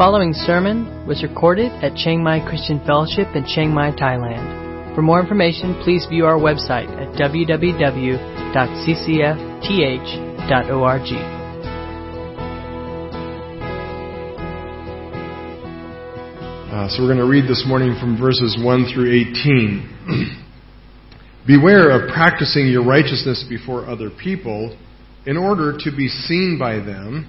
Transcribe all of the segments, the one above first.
following sermon was recorded at Chiang Mai Christian Fellowship in Chiang Mai, Thailand. For more information, please view our website at www.ccfth.org. Uh, so we're going to read this morning from verses 1 through 18. Beware of practicing your righteousness before other people in order to be seen by them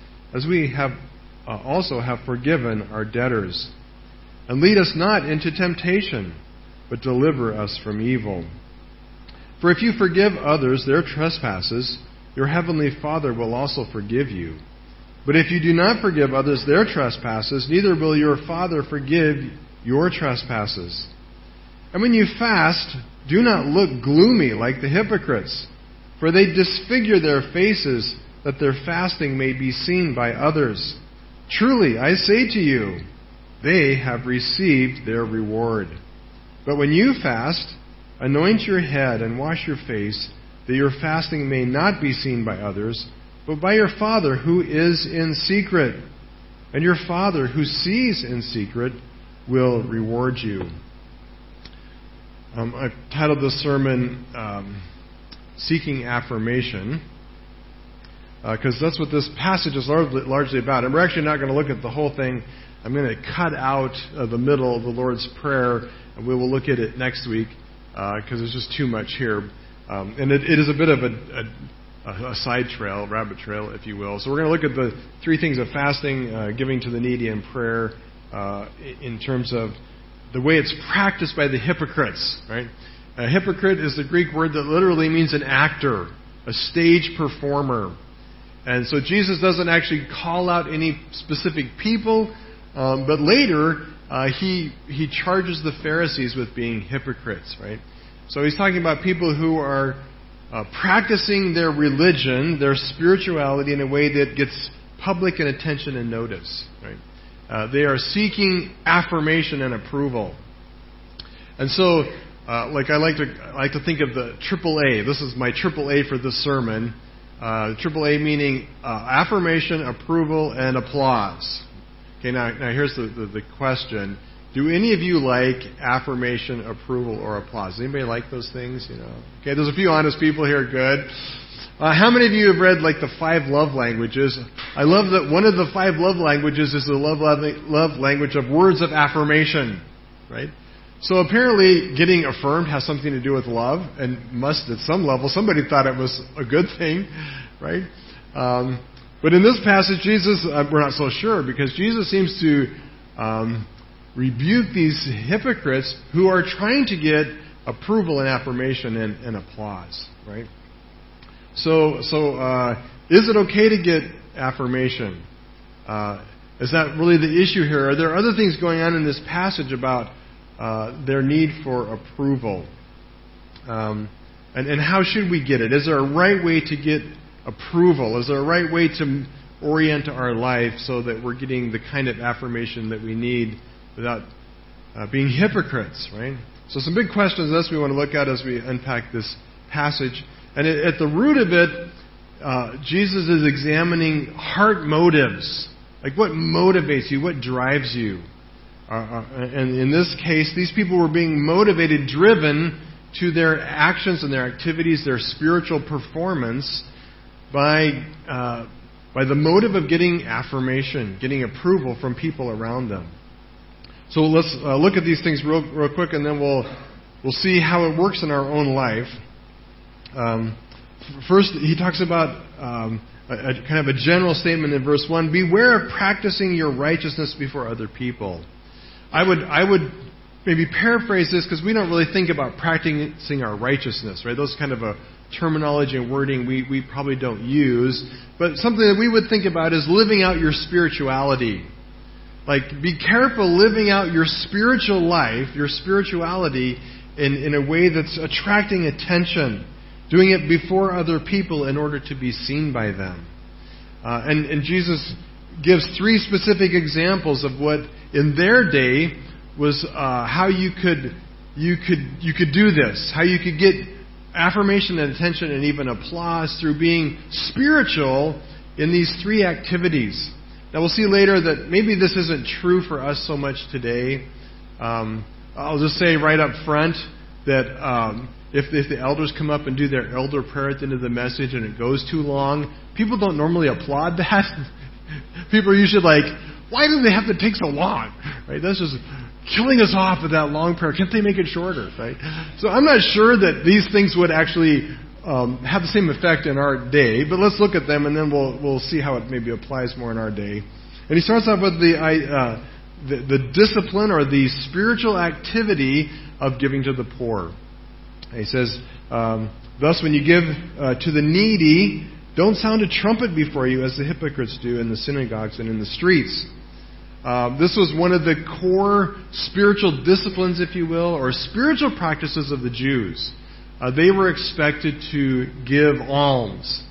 as we have uh, also have forgiven our debtors. And lead us not into temptation, but deliver us from evil. For if you forgive others their trespasses, your heavenly Father will also forgive you. But if you do not forgive others their trespasses, neither will your Father forgive your trespasses. And when you fast, do not look gloomy like the hypocrites, for they disfigure their faces that their fasting may be seen by others. Truly, I say to you, they have received their reward. But when you fast, anoint your head and wash your face, that your fasting may not be seen by others, but by your Father who is in secret. And your Father who sees in secret will reward you. Um, I've titled this sermon um, Seeking Affirmation because uh, that's what this passage is largely, largely, about. And we're actually not going to look at the whole thing. I'm going to cut out uh, the middle of the Lord's Prayer, and we will look at it next week because uh, there's just too much here. Um, and it, it is a bit of a, a, a, side trail, rabbit trail, if you will. So we're going to look at the three things of fasting, uh, giving to the needy, and prayer uh, in terms of the way it's practiced by the hypocrites. Right? A hypocrite is the Greek word that literally means an actor, a stage performer. And so Jesus doesn't actually call out any specific people, um, but later uh, he he charges the Pharisees with being hypocrites, right? So he's talking about people who are uh, practicing their religion, their spirituality in a way that gets public and attention and notice, right? Uh, they are seeking affirmation and approval. And so, uh, like I like to I like to think of the triple A. This is my triple A for this sermon. Uh, triple A meaning uh, affirmation, approval, and applause. Okay, now, now here's the, the, the, question. Do any of you like affirmation, approval, or applause? Does anybody like those things? You know. Okay, there's a few honest people here. Good. Uh, how many of you have read like the five love languages? I love that one of the five love languages is the love, love language of words of affirmation, right? So apparently, getting affirmed has something to do with love, and must at some level. Somebody thought it was a good thing, right? Um, but in this passage, Jesus, uh, we're not so sure because Jesus seems to um, rebuke these hypocrites who are trying to get approval and affirmation and, and applause, right? So, so uh, is it okay to get affirmation? Uh, is that really the issue here? Are there other things going on in this passage about uh, their need for approval. Um, and, and how should we get it? Is there a right way to get approval? Is there a right way to orient our life so that we're getting the kind of affirmation that we need without uh, being hypocrites, right? So some big questions this we want to look at as we unpack this passage. And at the root of it, uh, Jesus is examining heart motives. Like what motivates you? What drives you? Uh, uh, and in this case, these people were being motivated, driven to their actions and their activities, their spiritual performance by, uh, by the motive of getting affirmation, getting approval from people around them. So let's uh, look at these things real, real quick, and then we'll, we'll see how it works in our own life. Um, first, he talks about um, a, a, kind of a general statement in verse 1 Beware of practicing your righteousness before other people. I would, I would maybe paraphrase this because we don't really think about practicing our righteousness, right? Those kind of a terminology and wording we, we probably don't use. But something that we would think about is living out your spirituality. Like, be careful living out your spiritual life, your spirituality, in, in a way that's attracting attention, doing it before other people in order to be seen by them. Uh, and, and Jesus gives three specific examples of what, in their day, was uh, how you could you could you could do this, how you could get affirmation and attention and even applause through being spiritual in these three activities. Now we'll see later that maybe this isn't true for us so much today. Um, I'll just say right up front that um, if, if the elders come up and do their elder prayer at the end of the message and it goes too long, people don't normally applaud that. People are usually like, "Why do they have to take so long?" Right? That's just killing us off with that long prayer. Can't they make it shorter, right? So I'm not sure that these things would actually um, have the same effect in our day, but let's look at them and then we'll we'll see how it maybe applies more in our day. And he starts off with the uh, the, the discipline or the spiritual activity of giving to the poor. he says, um, "Thus, when you give uh, to the needy, don't sound a trumpet before you, as the hypocrites do in the synagogues and in the streets." Uh, this was one of the core spiritual disciplines, if you will, or spiritual practices of the Jews. Uh, they were expected to give alms.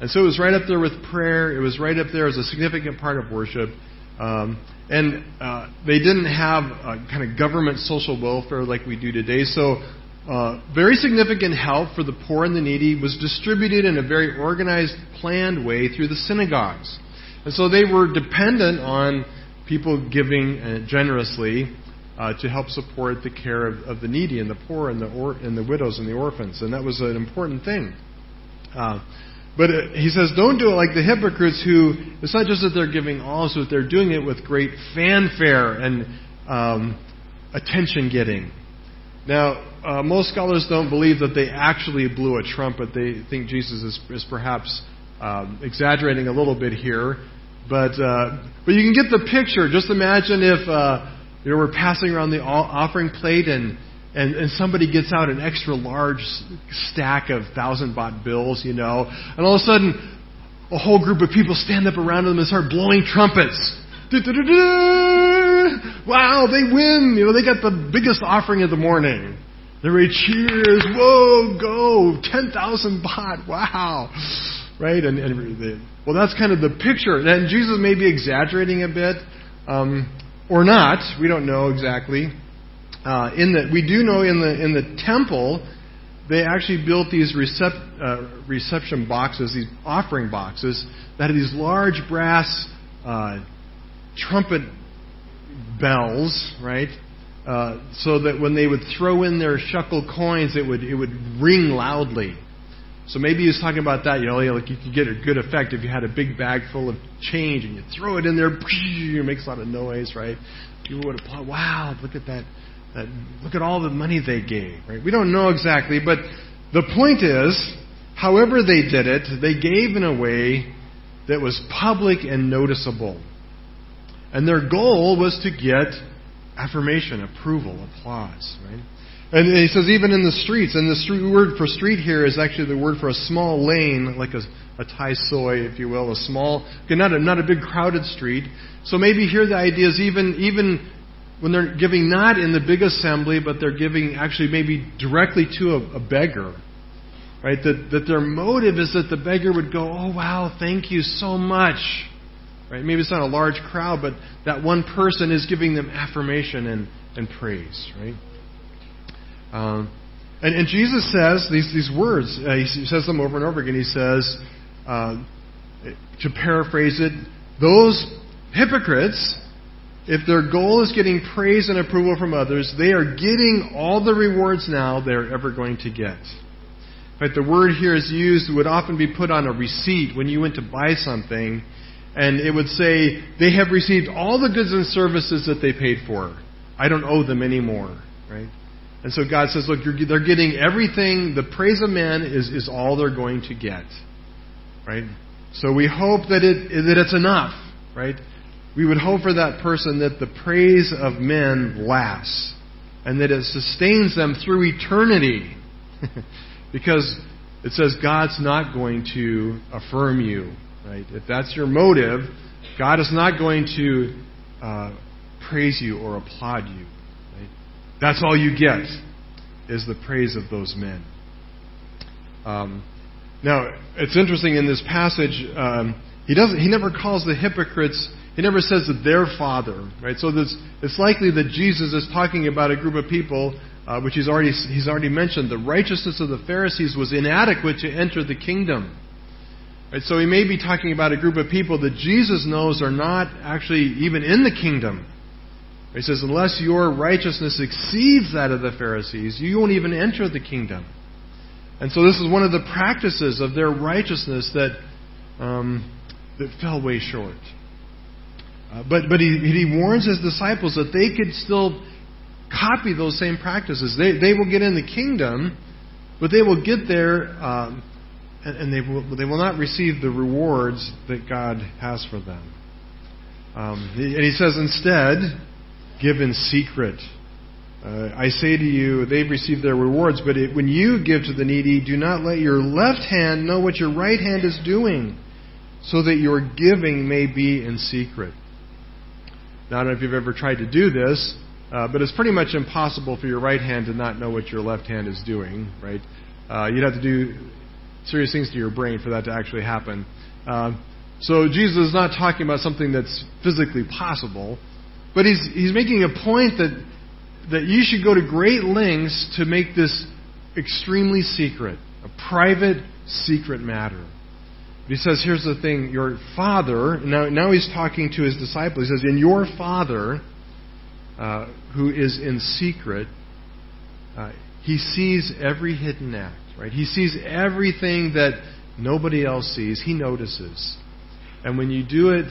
And so it was right up there with prayer. It was right up there as a significant part of worship. Um, and uh, they didn't have kind of government social welfare like we do today. So uh, very significant help for the poor and the needy was distributed in a very organized, planned way through the synagogues. And so they were dependent on people giving uh, generously uh, to help support the care of, of, the needy and the poor and the, or, and the widows and the orphans. And that was an important thing. Uh, but uh, he says, don't do it like the hypocrites who, it's not just that they're giving alms, but they're doing it with great fanfare and um, attention getting. Now, uh, most scholars don't believe that they actually blew a trumpet. They think Jesus is, is perhaps um, exaggerating a little bit here. But uh, but you can get the picture. Just imagine if uh, you know we're passing around the offering plate and and, and somebody gets out an extra large stack of thousand baht bills, you know, and all of a sudden a whole group of people stand up around them and start blowing trumpets. Wow, they win! You know, they got the biggest offering of the morning. Everybody cheers! Whoa, go! Ten thousand baht! Wow! right? And, and the, well, that's kind of the picture. And Jesus may be exaggerating a bit, um, or not. We don't know exactly. Uh, in the, we do know in the in the temple, they actually built these uh, reception boxes, these offering boxes that had these large brass uh, trumpet bells, right? Uh, so that when they would throw in their shekel coins, it would it would ring loudly. So maybe he's talking about that. You know, like you could get a good effect if you had a big bag full of change and you throw it in there, it makes a lot of noise, right? People would applaud. Wow, look at that. that look at all the money they gave, right? We don't know exactly, but the point is, however they did it, they gave in a way that was public and noticeable. And their goal was to get affirmation, approval, applause, right? And he says, even in the streets, and the street, word for street here is actually the word for a small lane, like a, a tai soi, if you will, a small, not a, not a big crowded street. So maybe here the idea is even, even when they're giving not in the big assembly, but they're giving actually maybe directly to a, a beggar, right? That, that their motive is that the beggar would go, oh wow, thank you so much. Right? Maybe it's not a large crowd, but that one person is giving them affirmation and, and praise. Right? Um, and, and, Jesus says these, these words. Uh, he says them over and over again. He says, uh, to paraphrase it, those hypocrites, if their goal is getting praise and approval from others, they are getting all the rewards now they're ever going to get. In fact, the word here is used would often be put on a receipt when you went to buy something, and it would say, they have received all the goods and services that they paid for. I don't owe them anymore, right? And so God says, look, they're getting everything. The praise of man is, is all they're going to get, right? So we hope that it that it's enough, right? We would hope for that person that the praise of men lasts and that it sustains them through eternity. because it says God's not going to affirm you, right? If that's your motive, God is not going to uh, praise you or applaud you. Right? That's all you get is the praise of those men. Um, now, it's interesting in this passage, um, he doesn't. He never calls the hypocrites. He never says that their father, right? So this, it's likely that Jesus is talking about a group of people, uh, which he's already he's already mentioned. The righteousness of the Pharisees was inadequate to enter the kingdom. Right, so he may be talking about a group of people that Jesus knows are not actually even in the kingdom. He says, unless your righteousness exceeds that of the Pharisees, you won't even enter the kingdom. And so this is one of the practices of their righteousness that, um, that fell way short. Uh, but but he, he warns his disciples that they could still copy those same practices. They, they will get in the kingdom, but they will get there um, and, and, they, will, they will not receive the rewards that God has for them. Um, and he says, instead, give in secret. Uh, I say to you, they've received their rewards, but it, when you give to the needy, do not let your left hand know what your right hand is doing, so that your giving may be in secret. Now, I don't know if you've ever tried to do this, uh, but it's pretty much impossible for your right hand to not know what your left hand is doing, right? Uh, you'd have to do serious things to your brain for that to actually happen. Uh, so Jesus is not talking about something that's physically possible, but he's he's making a point that that you should go to great lengths to make this extremely secret, a private, secret matter. But he says, here's the thing your father, now, now he's talking to his disciples, he says, And your father, uh, who is in secret, uh, he sees every hidden act, right? He sees everything that nobody else sees. He notices. And when you do it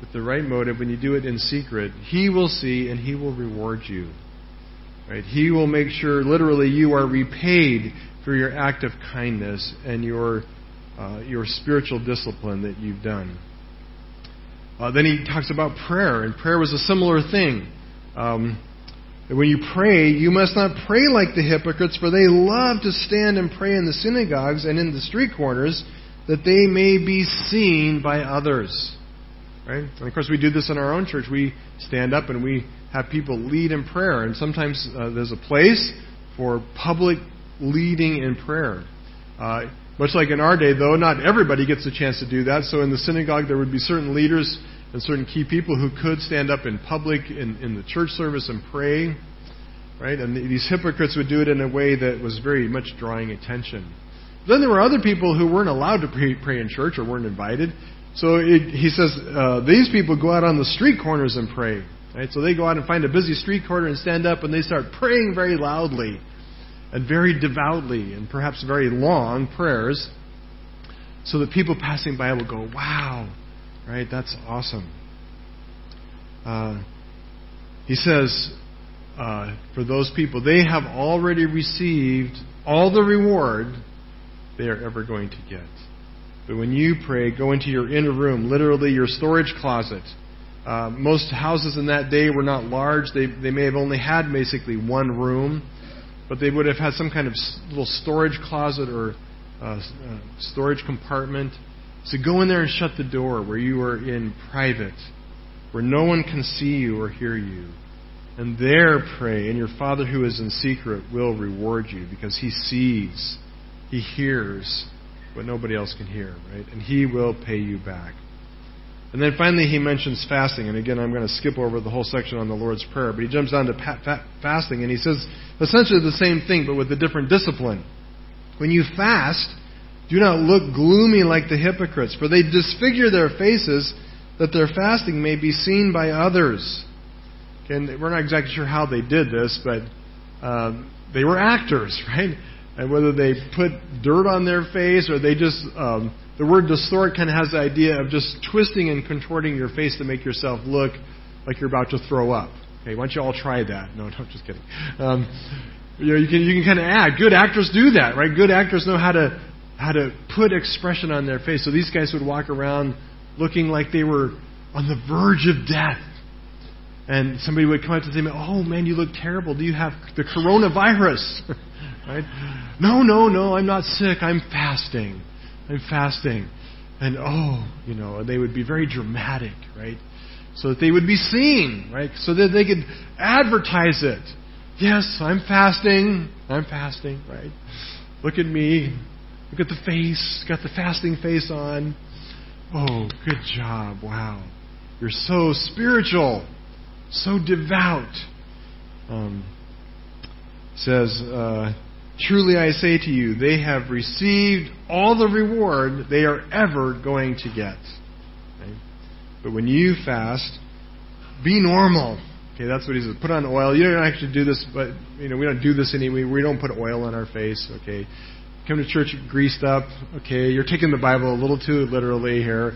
with the right motive, when you do it in secret, he will see and he will reward you. Right? He will make sure, literally, you are repaid for your act of kindness and your, uh, your spiritual discipline that you've done. Uh, then he talks about prayer, and prayer was a similar thing. Um, when you pray, you must not pray like the hypocrites, for they love to stand and pray in the synagogues and in the street corners, that they may be seen by others. Right? And of course, we do this in our own church. We stand up and we have people lead in prayer. And sometimes uh, there's a place for public leading in prayer. Uh, much like in our day, though, not everybody gets a chance to do that. So in the synagogue, there would be certain leaders and certain key people who could stand up in public in, in the church service and pray. Right? And these hypocrites would do it in a way that was very much drawing attention. Then there were other people who weren't allowed to pray, pray in church or weren't invited. So it, he says uh, these people go out on the street corners and pray. Right? So they go out and find a busy street corner and stand up and they start praying very loudly and very devoutly and perhaps very long prayers so that people passing by will go, wow, right? That's awesome. Uh, he says, uh, for those people, they have already received all the reward they are ever going to get. But when you pray, go into your inner room, literally your storage closet uh, most houses in that day were not large. They, they may have only had basically one room, but they would have had some kind of little storage closet or uh, uh, storage compartment. So go in there and shut the door where you are in private, where no one can see you or hear you. And there pray, and your Father who is in secret will reward you because he sees, he hears what nobody else can hear, right? And he will pay you back. And then finally, he mentions fasting. And again, I'm going to skip over the whole section on the Lord's Prayer. But he jumps down to pa- fa- fasting, and he says essentially the same thing, but with a different discipline. When you fast, do not look gloomy like the hypocrites, for they disfigure their faces that their fasting may be seen by others. Okay, we're not exactly sure how they did this, but uh, they were actors, right? And whether they put dirt on their face or they just um, the word distort kind of has the idea of just twisting and contorting your face to make yourself look like you're about to throw up. Okay, why don't you all try that? No, no, just kidding. Um, you know, you can you can kind of act. Good actors do that, right? Good actors know how to how to put expression on their face. So these guys would walk around looking like they were on the verge of death. And somebody would come up to them, "Oh man, you look terrible. Do you have the coronavirus?" right? No, no, no. I'm not sick. I'm fasting. I'm fasting. And oh, you know, they would be very dramatic, right? So that they would be seen, right? So that they could advertise it. Yes, I'm fasting. I'm fasting, right? Look at me. Look at the face. Got the fasting face on. Oh, good job. Wow. You're so spiritual, so devout. Um, says, uh, Truly I say to you, they have received all the reward they are ever going to get. Okay? But when you fast, be normal. Okay, that's what he says. Put on oil. You don't actually do this, but you know we don't do this anyway. We don't put oil on our face. Okay, come to church greased up. Okay, you're taking the Bible a little too literally here.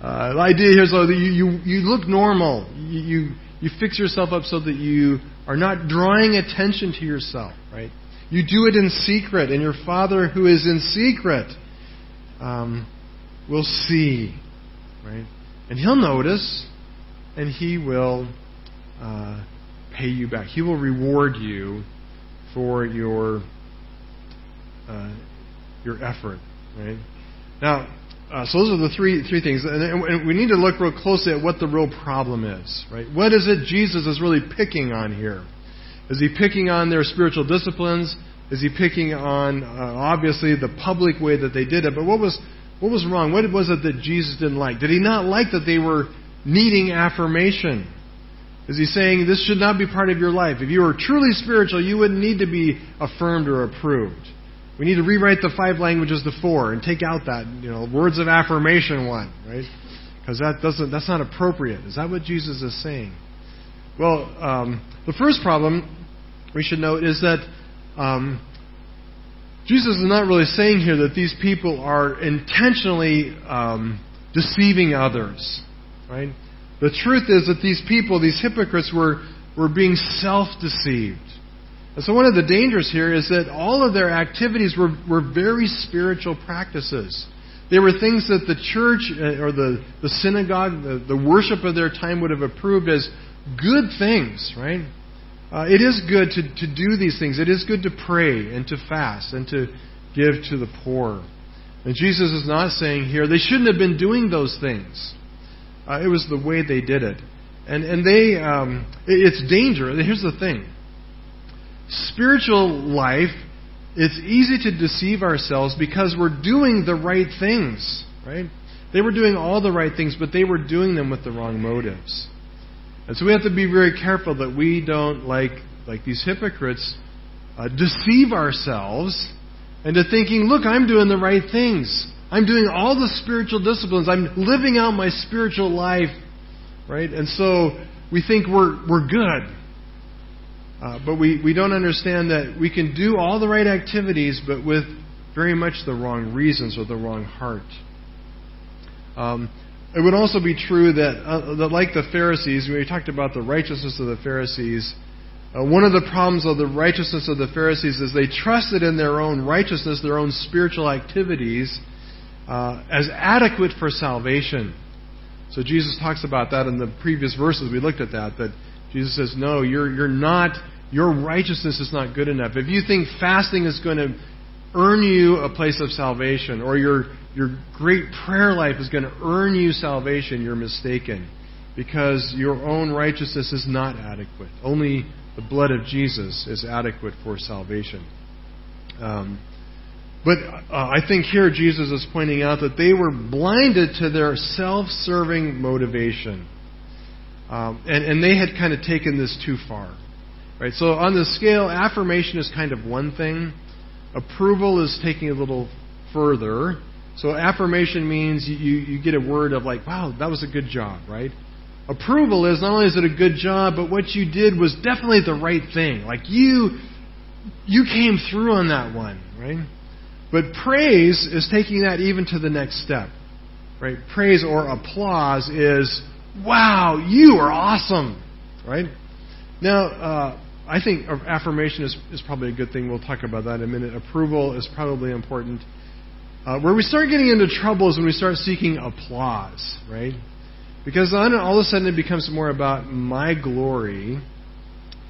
Uh, the idea here is though that you you, you look normal. You, you you fix yourself up so that you are not drawing attention to yourself. Right. You do it in secret, and your Father who is in secret um, will see, right? And He'll notice, and He will uh, pay you back. He will reward you for your uh, your effort, right? Now, uh, so those are the three three things, and, and, we need to look real closely at what the real problem is, right? What is it Jesus is really picking on here? Is he picking on their spiritual disciplines? Is he picking on, uh, obviously, the public way that they did it? But what was, what was wrong? What was it that Jesus didn't like? Did he not like that they were needing affirmation? Is he saying this should not be part of your life? If you were truly spiritual, you wouldn't need to be affirmed or approved. We need to rewrite the five languages to four and take out that, you know, words of affirmation one, right? Because that doesn't, that's not appropriate. Is that what Jesus is saying? Well, um, the first problem we should note is that um, Jesus is not really saying here that these people are intentionally um, deceiving others, right? The truth is that these people, these hypocrites, were, were being self deceived. And so, one of the dangers here is that all of their activities were, were very spiritual practices. They were things that the church uh, or the, the synagogue, the, the worship of their time would have approved as good things, right? Uh, it is good to, to do these things. It is good to pray and to fast and to give to the poor. And Jesus is not saying here they shouldn't have been doing those things. Uh, it was the way they did it. And, and they, um, it, it's dangerous. Here's the thing spiritual life, it's easy to deceive ourselves because we're doing the right things, right? They were doing all the right things, but they were doing them with the wrong motives. And so we have to be very careful that we don't, like, like these hypocrites, uh, deceive ourselves into thinking, look, I'm doing the right things. I'm doing all the spiritual disciplines. I'm living out my spiritual life. Right? And so we think we're, we're good. Uh, but we, we don't understand that we can do all the right activities, but with very much the wrong reasons or the wrong heart. Um, it would also be true that, uh, that like the Pharisees, we talked about the righteousness of the Pharisees, uh, one of the problems of the righteousness of the Pharisees is they trusted in their own righteousness, their own spiritual activities, uh, as adequate for salvation. So Jesus talks about that in the previous verses. We looked at that. That Jesus says, "No, you're you're not. Your righteousness is not good enough. If you think fasting is going to earn you a place of salvation, or your your great prayer life is going to earn you salvation, you're mistaken. Because your own righteousness is not adequate. Only the blood of Jesus is adequate for salvation. Um, But uh, I think here Jesus is pointing out that they were blinded to their self serving motivation. Um, and, and they had kind of taken this too far. Right? So on the scale, affirmation is kind of one thing. Approval is taking a little further. So affirmation means you, you, you get a word of like, wow, that was a good job, right? Approval is not only is it a good job, but what you did was definitely the right thing. Like you, you came through on that one, right? But praise is taking that even to the next step, right? Praise or applause is, wow, you are awesome, right? Now, uh, I think affirmation is, is probably a good thing. We'll talk about that in a minute. Approval is probably important. Uh, where we start getting into trouble is when we start seeking applause, right? Because then all of a sudden it becomes more about my glory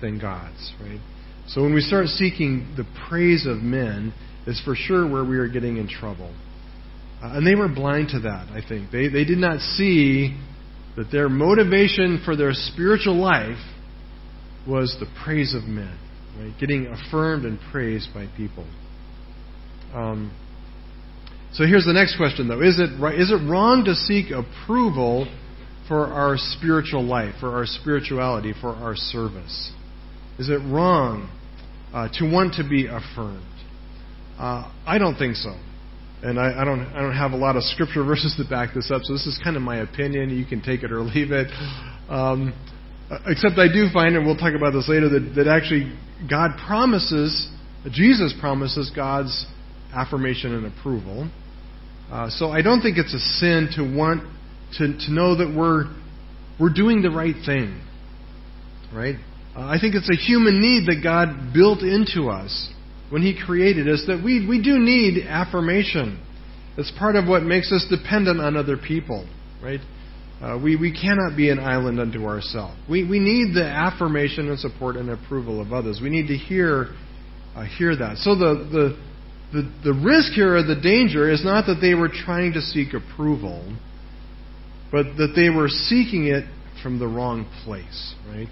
than God's, right? So when we start seeking the praise of men, is for sure where we are getting in trouble. Uh, and they were blind to that, I think. They, they did not see that their motivation for their spiritual life was the praise of men, right? Getting affirmed and praised by people. Um, so here's the next question, though: Is it it wrong to seek approval for our spiritual life, for our spirituality, for our service? Is it wrong uh, to want to be affirmed? Uh, I don't think so. And I, I, don't I don't have a lot of scripture verses to back this up, so this is kind of my opinion. You can take it or leave it. Um, except I do find, and we'll talk about this later, that, that actually God promises, Jesus promises God's affirmation and approval. Uh, so I don't think it's a sin to want to, to know that we're we're doing the right thing, right? Uh, I think it's a human need that God built into us when He created us that we, we do need affirmation. It's part of what makes us dependent on other people, right? Uh, we, we cannot be an island unto ourselves. We, we need the affirmation and support and approval of others. We need to hear, uh, hear that. So the, the, the, the risk here or the danger is not that they were trying to seek approval, but that they were seeking it from the wrong place, right?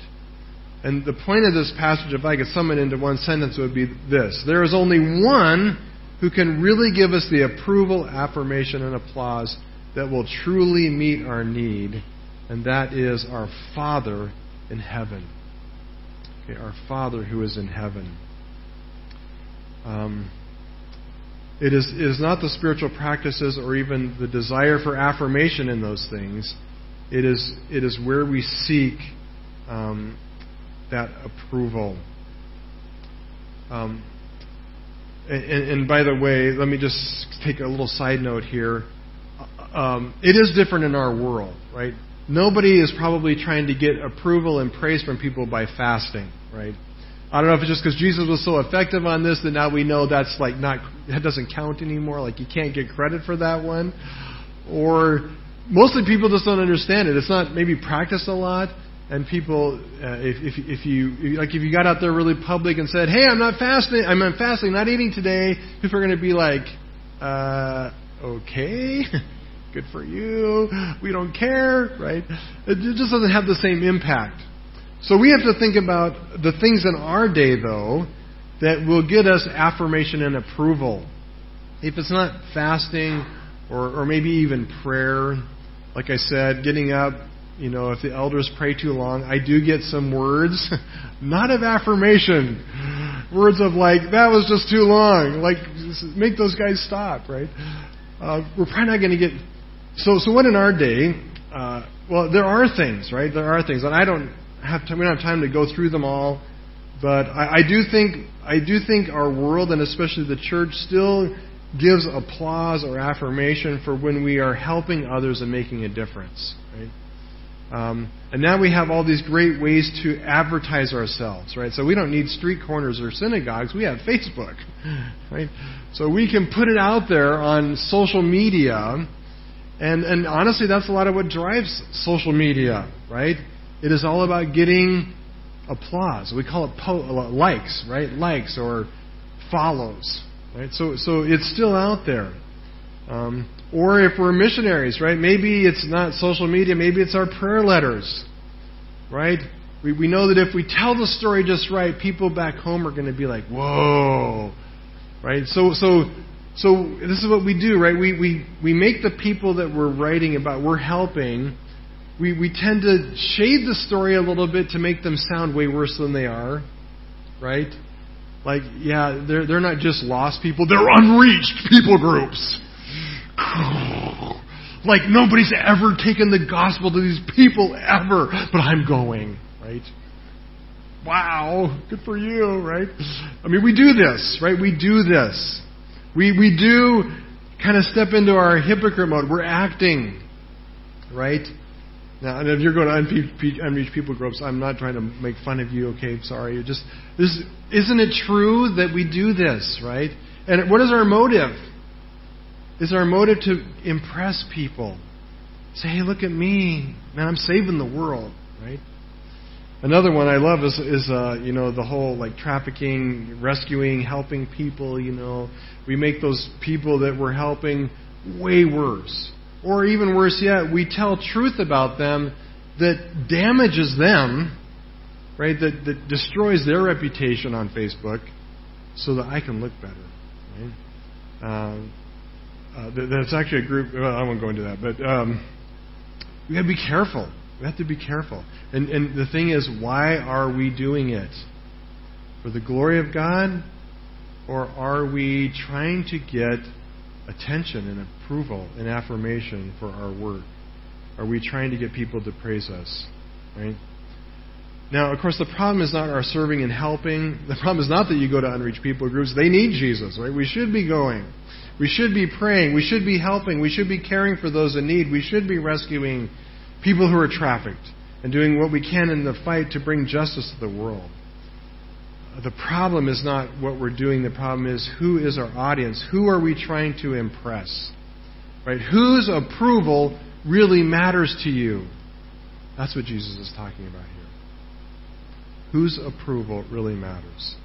And the point of this passage, if I could sum it into one sentence, would be this There is only one who can really give us the approval, affirmation, and applause that will truly meet our need, and that is our Father in heaven. Okay, our Father who is in heaven. Um, it is, it is not the spiritual practices or even the desire for affirmation in those things. It is, it is where we seek um, that approval. Um, and, and, by the way, let me just take a little side note here. Um, it is different in our world, right? Nobody is probably trying to get approval and praise from people by fasting, right? I don't know if it's just because Jesus was so effective on this that now we know that's like not that doesn't count anymore. Like you can't get credit for that one, or mostly people just don't understand it. It's not maybe practiced a lot and people, uh, if, if, if you like, if you got out there really public and said, "Hey, I'm not fasting. I'm not fasting, not eating today," people are going to be like, uh, "Okay, good for you. We don't care, right?" It just doesn't have the same impact. So we have to think about the things in our day, though, that will get us affirmation and approval. If it's not fasting or, or maybe even prayer, like I said, getting up, you know, if the elders pray too long, I do get some words, not of affirmation, words of like, that was just too long, like, make those guys stop, right? Uh, we're probably not going to get. So, so what in our day? Uh, well, there are things, right? There are things, and I don't have time, we don't have time to go through them all. But I, I do think I do think our world, and especially the church, still gives applause or affirmation for when we are helping others and making a difference. Right? Um, and now we have all these great ways to advertise ourselves, right? So we don't need street corners or synagogues. We have Facebook, right? So we can put it out there on social media. And, and honestly, that's a lot of what drives social media, right? It is all about getting applause. We call it po- likes, right? Likes or follows, right? So, so it's still out there. Um, or if we're missionaries, right? Maybe it's not social media, maybe it's our prayer letters, right? We, we know that if we tell the story just right, people back home are going to be like, whoa, right? So, so so this is what we do, right? We, we, we make the people that we're writing about, we're helping, we, we tend to shade the story a little bit to make them sound way worse than they are, right? Like, yeah, they're, they're not just lost people, they're unreached people groups. like nobody's ever taken the gospel to these people ever, but I'm going, right? Wow, good for you, right? I mean, we do this, right? We do this. We, we do kind of step into our hypocrite mode. We're acting, right? Now, and if you're going to unreached people groups, I'm not trying to make fun of you. Okay, sorry. Just this isn't it true that we do this, right? And what is our motive? Is our motive to impress people? Say, hey, look at me, man! I'm saving the world, right? Another one I love is, is uh, you know, the whole like trafficking, rescuing, helping people. You know, we make those people that we're helping way worse, or even worse yet, we tell truth about them that damages them, right? That that destroys their reputation on Facebook, so that I can look better, right? Um, uh, that's actually a group. Well, I won't go into that, but um, we got to be careful we have to be careful. And, and the thing is, why are we doing it? For the glory of God? Or are we trying to get attention and approval and affirmation for our work? Are we trying to get people to praise us? Right? Now, of course, the problem is not our serving and helping. The problem is not that you go to unreached people groups. They need Jesus, right? We should be going. We should be praying. We should be helping. We should be caring for those in need. We should be rescuing people who are trafficked, and doing what we can in the fight to bring justice to the world. The problem is not what we're doing, the problem is who is our audience? Who are we trying to impress? Right? Whose approval really matters to you? That's what Jesus is talking about here. Whose approval really matters?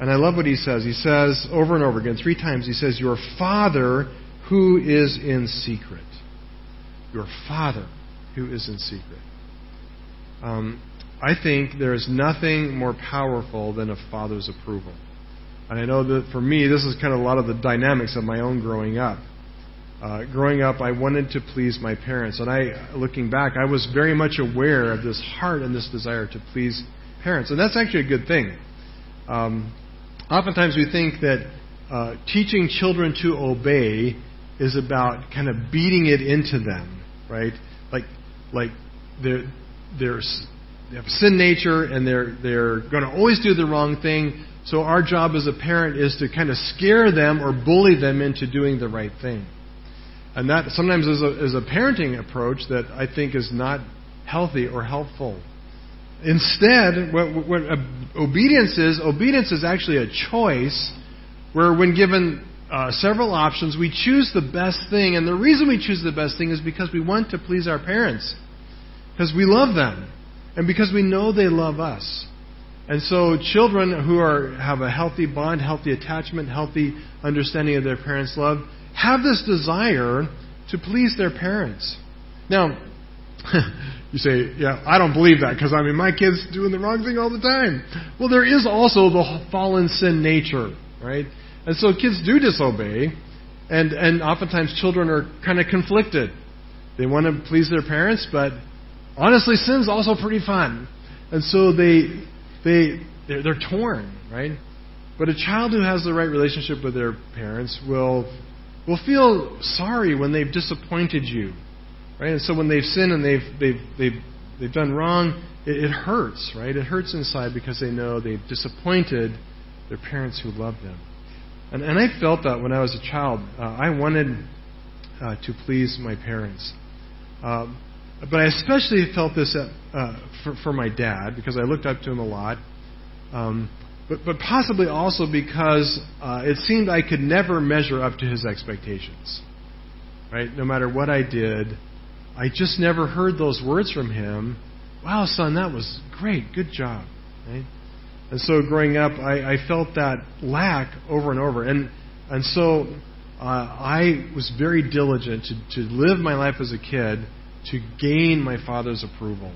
And I love what he says. He says over and over again, three times, he says, Your Father who is in secret. Your Father who is in secret. Um, I think there is nothing more powerful than a father's approval. And I know that for me, this is kind of a lot of the dynamics of my own growing up. Uh, growing up, I wanted to please my parents. And I, looking back, I was very much aware of this heart and this desire to please parents. And that's actually a good thing. Um, oftentimes we think that uh, teaching children to obey is about kind of beating it into them, right? Like like they're, they're, they have sin nature and they're, they're going to always do the wrong thing. So our job as a parent is to kind of scare them or bully them into doing the right thing. And that sometimes is a, is a parenting approach that I think is not healthy or helpful. Instead, what, what obedience is, obedience is actually a choice where when given uh, several options, we choose the best thing. And the reason we choose the best thing is because we want to please our parents. Because we love them. And because we know they love us. And so children who are, have a healthy bond, healthy attachment, healthy understanding of their parents' love, have this desire to please their parents. Now, you say, yeah, I don't believe that because I mean my kid's doing the wrong thing all the time. Well, there is also the fallen sin nature, right? And so kids do disobey, and and oftentimes children are kind of conflicted. They want to please their parents, but honestly, sin's also pretty fun, and so they they they're, they're torn, right? But a child who has the right relationship with their parents will will feel sorry when they've disappointed you, right? And so when they've sinned and they've they've they've they've done wrong, it, it hurts, right? It hurts inside because they know they've disappointed their parents who love them. And, and I felt that when I was a child. Uh, I wanted uh, to please my parents. Um, but I especially felt this at, uh, for, for, my dad because I looked up to him a lot. Um, but, but possibly also because uh, it seemed I could never measure up to his expectations. Right? No matter what I did, I just never heard those words from him. Wow, son, that was great. Good job. Right? And so growing up, I, I felt that lack over and over. And, and so uh, I was very diligent to, to live my life as a kid to gain my father's approval.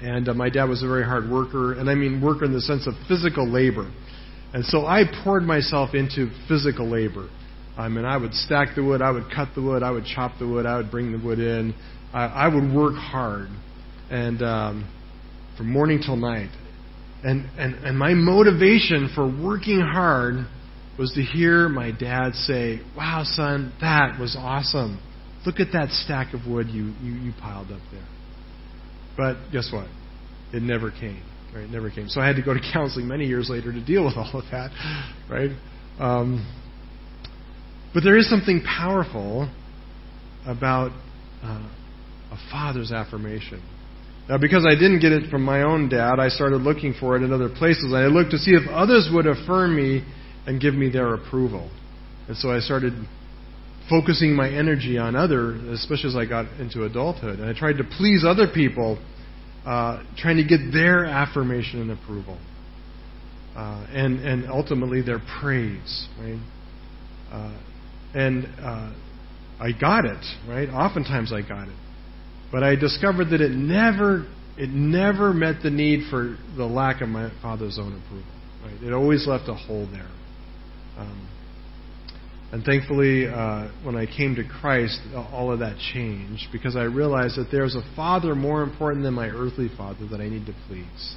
And uh, my dad was a very hard worker, and I mean worker in the sense of physical labor. And so I poured myself into physical labor. I mean, I would stack the wood, I would cut the wood, I would chop the wood, I would bring the wood in. I, I would work hard, and um, from morning till night. And, and, and my motivation for working hard was to hear my dad say, Wow, son, that was awesome. Look at that stack of wood you, you, you piled up there. But guess what? It never came. Right? It never came. So I had to go to counseling many years later to deal with all of that. Right? Um, but there is something powerful about uh, a father's affirmation. Now, because I didn't get it from my own dad, I started looking for it in other places. I looked to see if others would affirm me and give me their approval. And so I started focusing my energy on other, especially as I got into adulthood. And I tried to please other people, uh, trying to get their affirmation and approval. Uh, and, and ultimately their praise, right? Uh, and uh, I got it, right? Oftentimes I got it. But I discovered that it never it never met the need for the lack of my father's own approval. Right? It always left a hole there. Um, and thankfully, uh, when I came to Christ, all of that changed because I realized that there's a Father more important than my earthly Father that I need to please.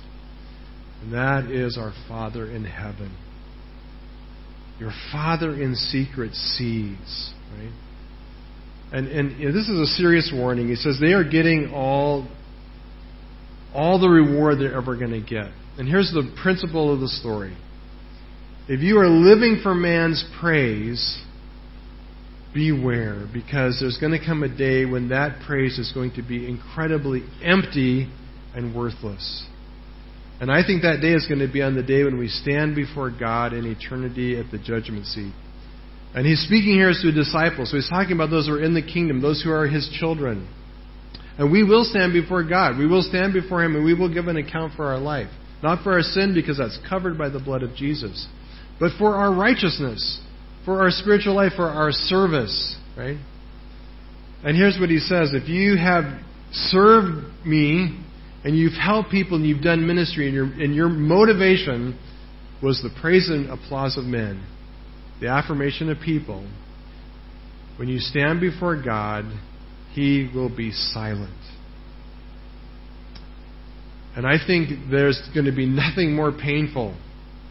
And that is our Father in heaven. Your Father in secret sees, right? And, and you know, this is a serious warning. He says they are getting all, all the reward they're ever going to get. And here's the principle of the story. If you are living for man's praise, beware, because there's going to come a day when that praise is going to be incredibly empty and worthless. And I think that day is going to be on the day when we stand before God in eternity at the judgment seat. And he's speaking here to disciples. So he's talking about those who are in the kingdom, those who are his children. And we will stand before God. We will stand before him and we will give an account for our life. Not for our sin, because that's covered by the blood of Jesus, but for our righteousness, for our spiritual life, for our service, right? And here's what he says If you have served me and you've helped people and you've done ministry and your, and your motivation was the praise and applause of men, the affirmation of people, when you stand before God, He will be silent. And I think there's going to be nothing more painful.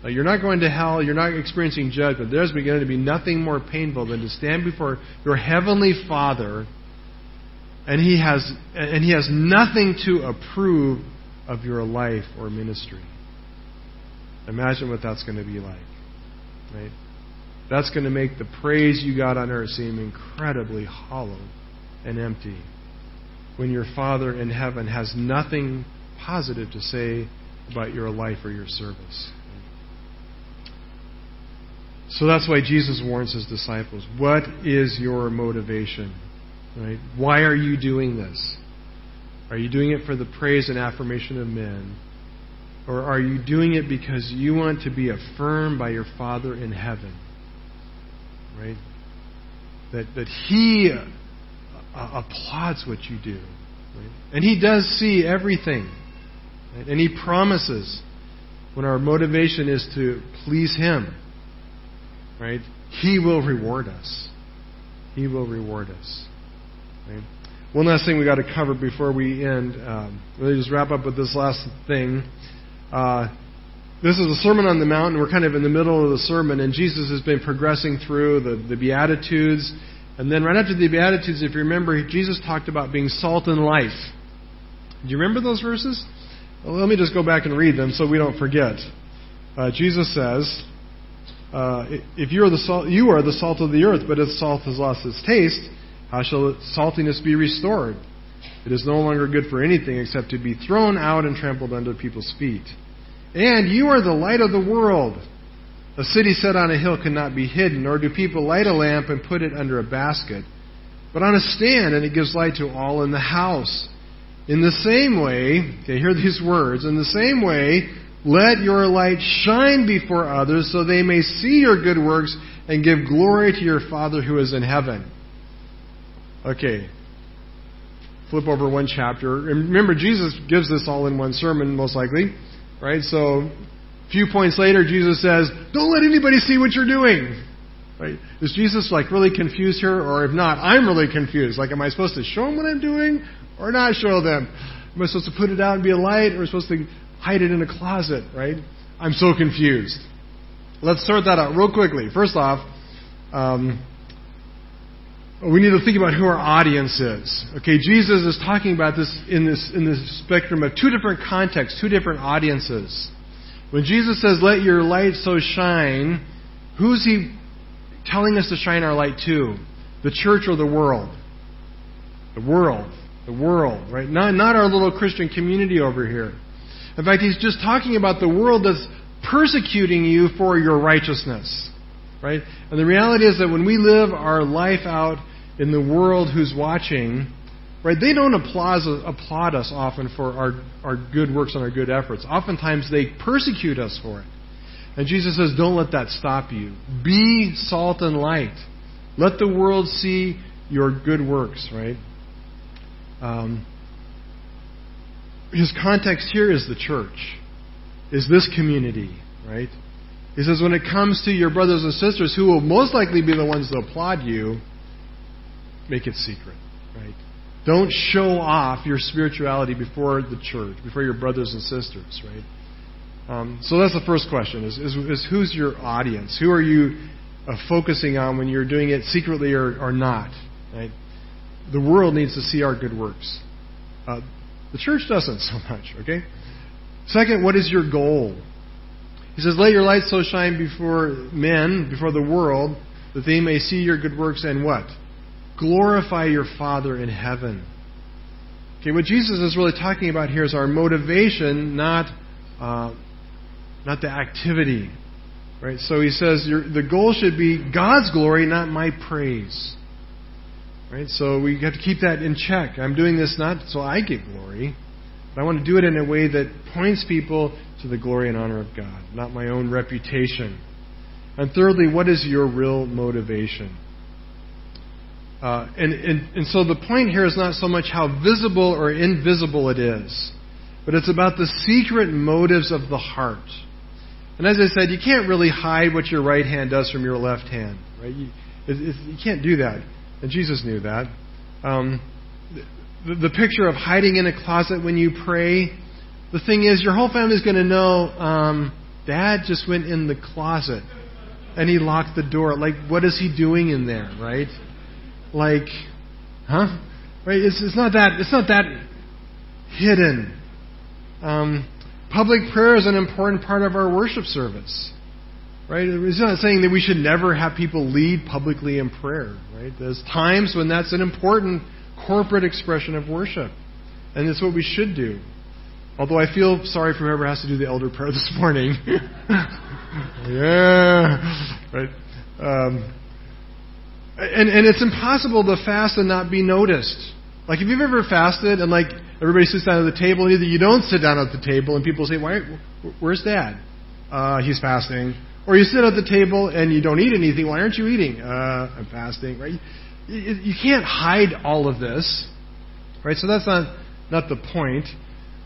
you're not going to hell, you're not experiencing judgment. There's going to be nothing more painful than to stand before your heavenly Father and he has and he has nothing to approve of your life or ministry. Imagine what that's going to be like. Right? That's going to make the praise you got on earth seem incredibly hollow and empty when your Father in heaven has nothing positive to say about your life or your service. So that's why Jesus warns his disciples. What is your motivation? Right? Why are you doing this? Are you doing it for the praise and affirmation of men? Or are you doing it because you want to be affirmed by your Father in heaven? right? That, that He uh, applauds what you do. Right? And He does see everything. Right? And He promises when our motivation is to please Him, right? He will reward us. He will reward us. Right? One last thing we got to cover before we end. Um, really, just wrap up with this last thing. Uh, this is the Sermon on the Mount, and we're kind of in the middle of the sermon, and Jesus has been progressing through the, the Beatitudes. And then right after the Beatitudes, if you remember, Jesus talked about being salt and life. Do you remember those verses? Well, let me just go back and read them so we don't forget. Uh, Jesus says, uh, "If you are the salt, you are the salt of the earth, but if salt has lost its taste, how shall saltiness be restored? It is no longer good for anything except to be thrown out and trampled under people's feet." And you are the light of the world. A city set on a hill cannot be hidden, nor do people light a lamp and put it under a basket, but on a stand, and it gives light to all in the house. In the same way, okay, hear these words, in the same way, let your light shine before others so they may see your good works and give glory to your Father who is in heaven. Okay. Flip over one chapter. Remember, Jesus gives this all in one sermon, most likely. Right? So, a few points later, Jesus says, Don't let anybody see what you're doing. Right? Is Jesus like really confused here, or if not, I'm really confused. Like, am I supposed to show them what I'm doing, or not show them? Am I supposed to put it out and be a light, or am I supposed to hide it in a closet? Right? I'm so confused. Let's sort that out real quickly. First off, um, we need to think about who our audience is. Okay, Jesus is talking about this in this in this spectrum of two different contexts, two different audiences. When Jesus says, "Let your light so shine," who's he telling us to shine our light to? The church or the world? The world. The world, right? Not, not our little Christian community over here. In fact, he's just talking about the world that's persecuting you for your righteousness. Right? And the reality is that when we live our life out in the world who's watching, right, they don't applaud, applaud us often for our, our good works and our good efforts. Oftentimes they persecute us for it. And Jesus says, don't let that stop you. Be salt and light. Let the world see your good works, right? Um, his context here is the church, is this community, right? He says, when it comes to your brothers and sisters who will most likely be the ones to applaud you, make it secret, right? Don't show off your spirituality before the church, before your brothers and sisters, right? Um, so that's the first question: is, is, is who's your audience? Who are you uh, focusing on when you're doing it secretly or, or not? Right? The world needs to see our good works. Uh, the church doesn't so much. Okay. Second, what is your goal? He says, "Let your light so shine before men, before the world, that they may see your good works and what? Glorify your Father in heaven." Okay, what Jesus is really talking about here is our motivation, not uh, not the activity. Right? So he says the goal should be God's glory, not my praise. Right? So we have to keep that in check. I'm doing this not so I get glory, but I want to do it in a way that points people to the glory and honor of God, not my own reputation. And thirdly, what is your real motivation? Uh, and, and, and so the point here is not so much how visible or invisible it is, but it's about the secret motives of the heart. And as I said, you can't really hide what your right hand does from your left hand. Right? You, it, it, you can't do that. And Jesus knew that. Um, the, the, picture of hiding in a closet when you pray, the thing is, your whole family's going to know um, Dad just went in the closet and he locked the door. Like, what is he doing in there, right? Like, huh? Right? It's, it's not that. It's not that hidden. Um, Public prayer is an important part of our worship service. Right? It's not saying that we should never have people lead publicly in prayer. Right? There's times when that's an important corporate expression of worship. And it's what we should do. Although I feel sorry for whoever has to do the elder prayer this morning. yeah. Right. Um, and, and it's impossible to fast and not be noticed. Like if you've ever fasted and like everybody sits down at the table, and either you don't sit down at the table and people say, "Why? Where's Dad? Uh, he's fasting." Or you sit at the table and you don't eat anything. Why aren't you eating? Uh, I'm fasting. Right? You, you can't hide all of this, right? So that's not not the point.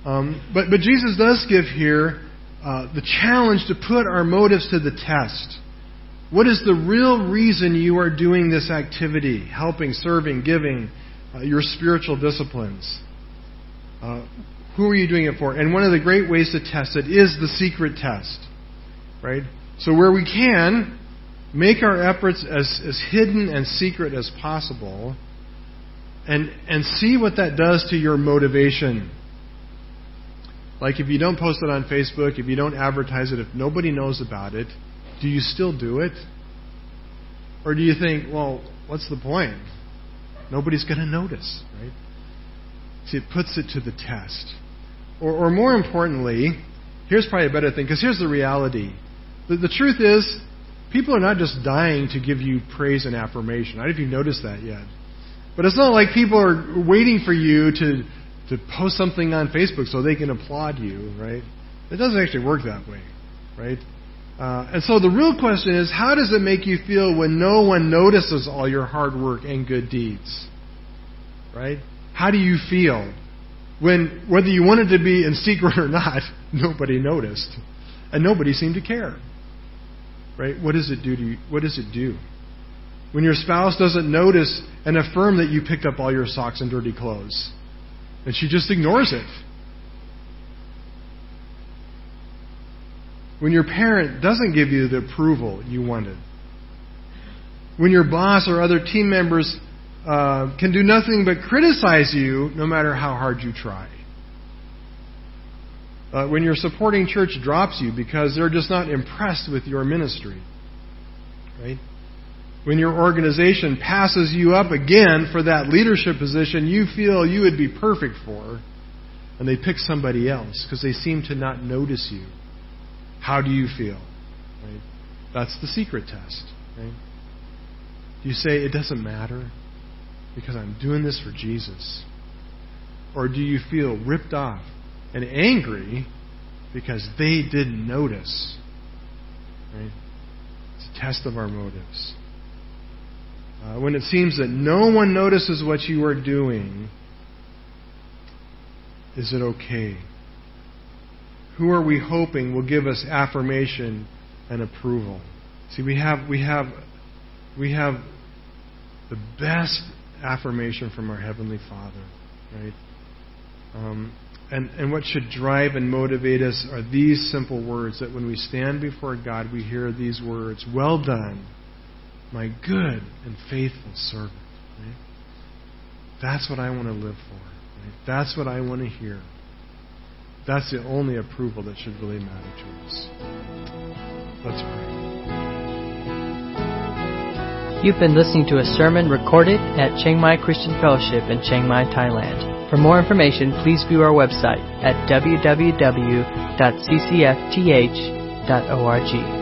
Um, but but Jesus does give here uh, the challenge to put our motives to the test. What is the real reason you are doing this activity? Helping, serving, giving, uh, your spiritual disciplines. Uh, who are you doing it for? And one of the great ways to test it is the secret test. Right? So where we can, make our efforts as, as hidden and secret as possible and, and see what that does to your motivation. Like if you don't post it on Facebook, if you don't advertise it, if nobody knows about it, do you still do it? Or do you think, well, what's the point? Nobody's going to notice, right? See, it puts it to the test. Or, or more importantly, here's probably a better thing, because here's the reality. The, the truth is, people are not just dying to give you praise and affirmation. I don't know if you've noticed that yet. But it's not like people are waiting for you to, to post something on Facebook so they can applaud you, right? It doesn't actually work that way, right? Uh, and so the real question is, how does it make you feel when no one notices all your hard work and good deeds? Right? How do you feel when, whether you wanted to be in secret or not, nobody noticed, and nobody seemed to care? Right? What does it do to you? What does it do? When your spouse doesn't notice and affirm that you picked up all your socks and dirty clothes, and she just ignores it. When your parent doesn't give you the approval you wanted. When your boss or other team members uh, can do nothing but criticize you no matter how hard you try. Uh, when your supporting church drops you because they're just not impressed with your ministry. Right? When your organization passes you up again for that leadership position you feel you would be perfect for, and they pick somebody else because they seem to not notice you. How do you feel? Right? That's the secret test. Right? Do you say it doesn't matter because I'm doing this for Jesus? Or do you feel ripped off and angry because they didn't notice? Right? It's a test of our motives. Uh, when it seems that no one notices what you are doing, is it okay? Who are we hoping will give us affirmation and approval? See, we have we have we have the best affirmation from our heavenly Father, right? Um, and and what should drive and motivate us are these simple words that when we stand before God, we hear these words: "Well done, my good and faithful servant." Right? That's what I want to live for. Right? That's what I want to hear. That's the only approval that should really matter to us. Let's pray. You've been listening to a sermon recorded at Chiang Mai Christian Fellowship in Chiang Mai, Thailand. For more information, please view our website at www.ccfth.org.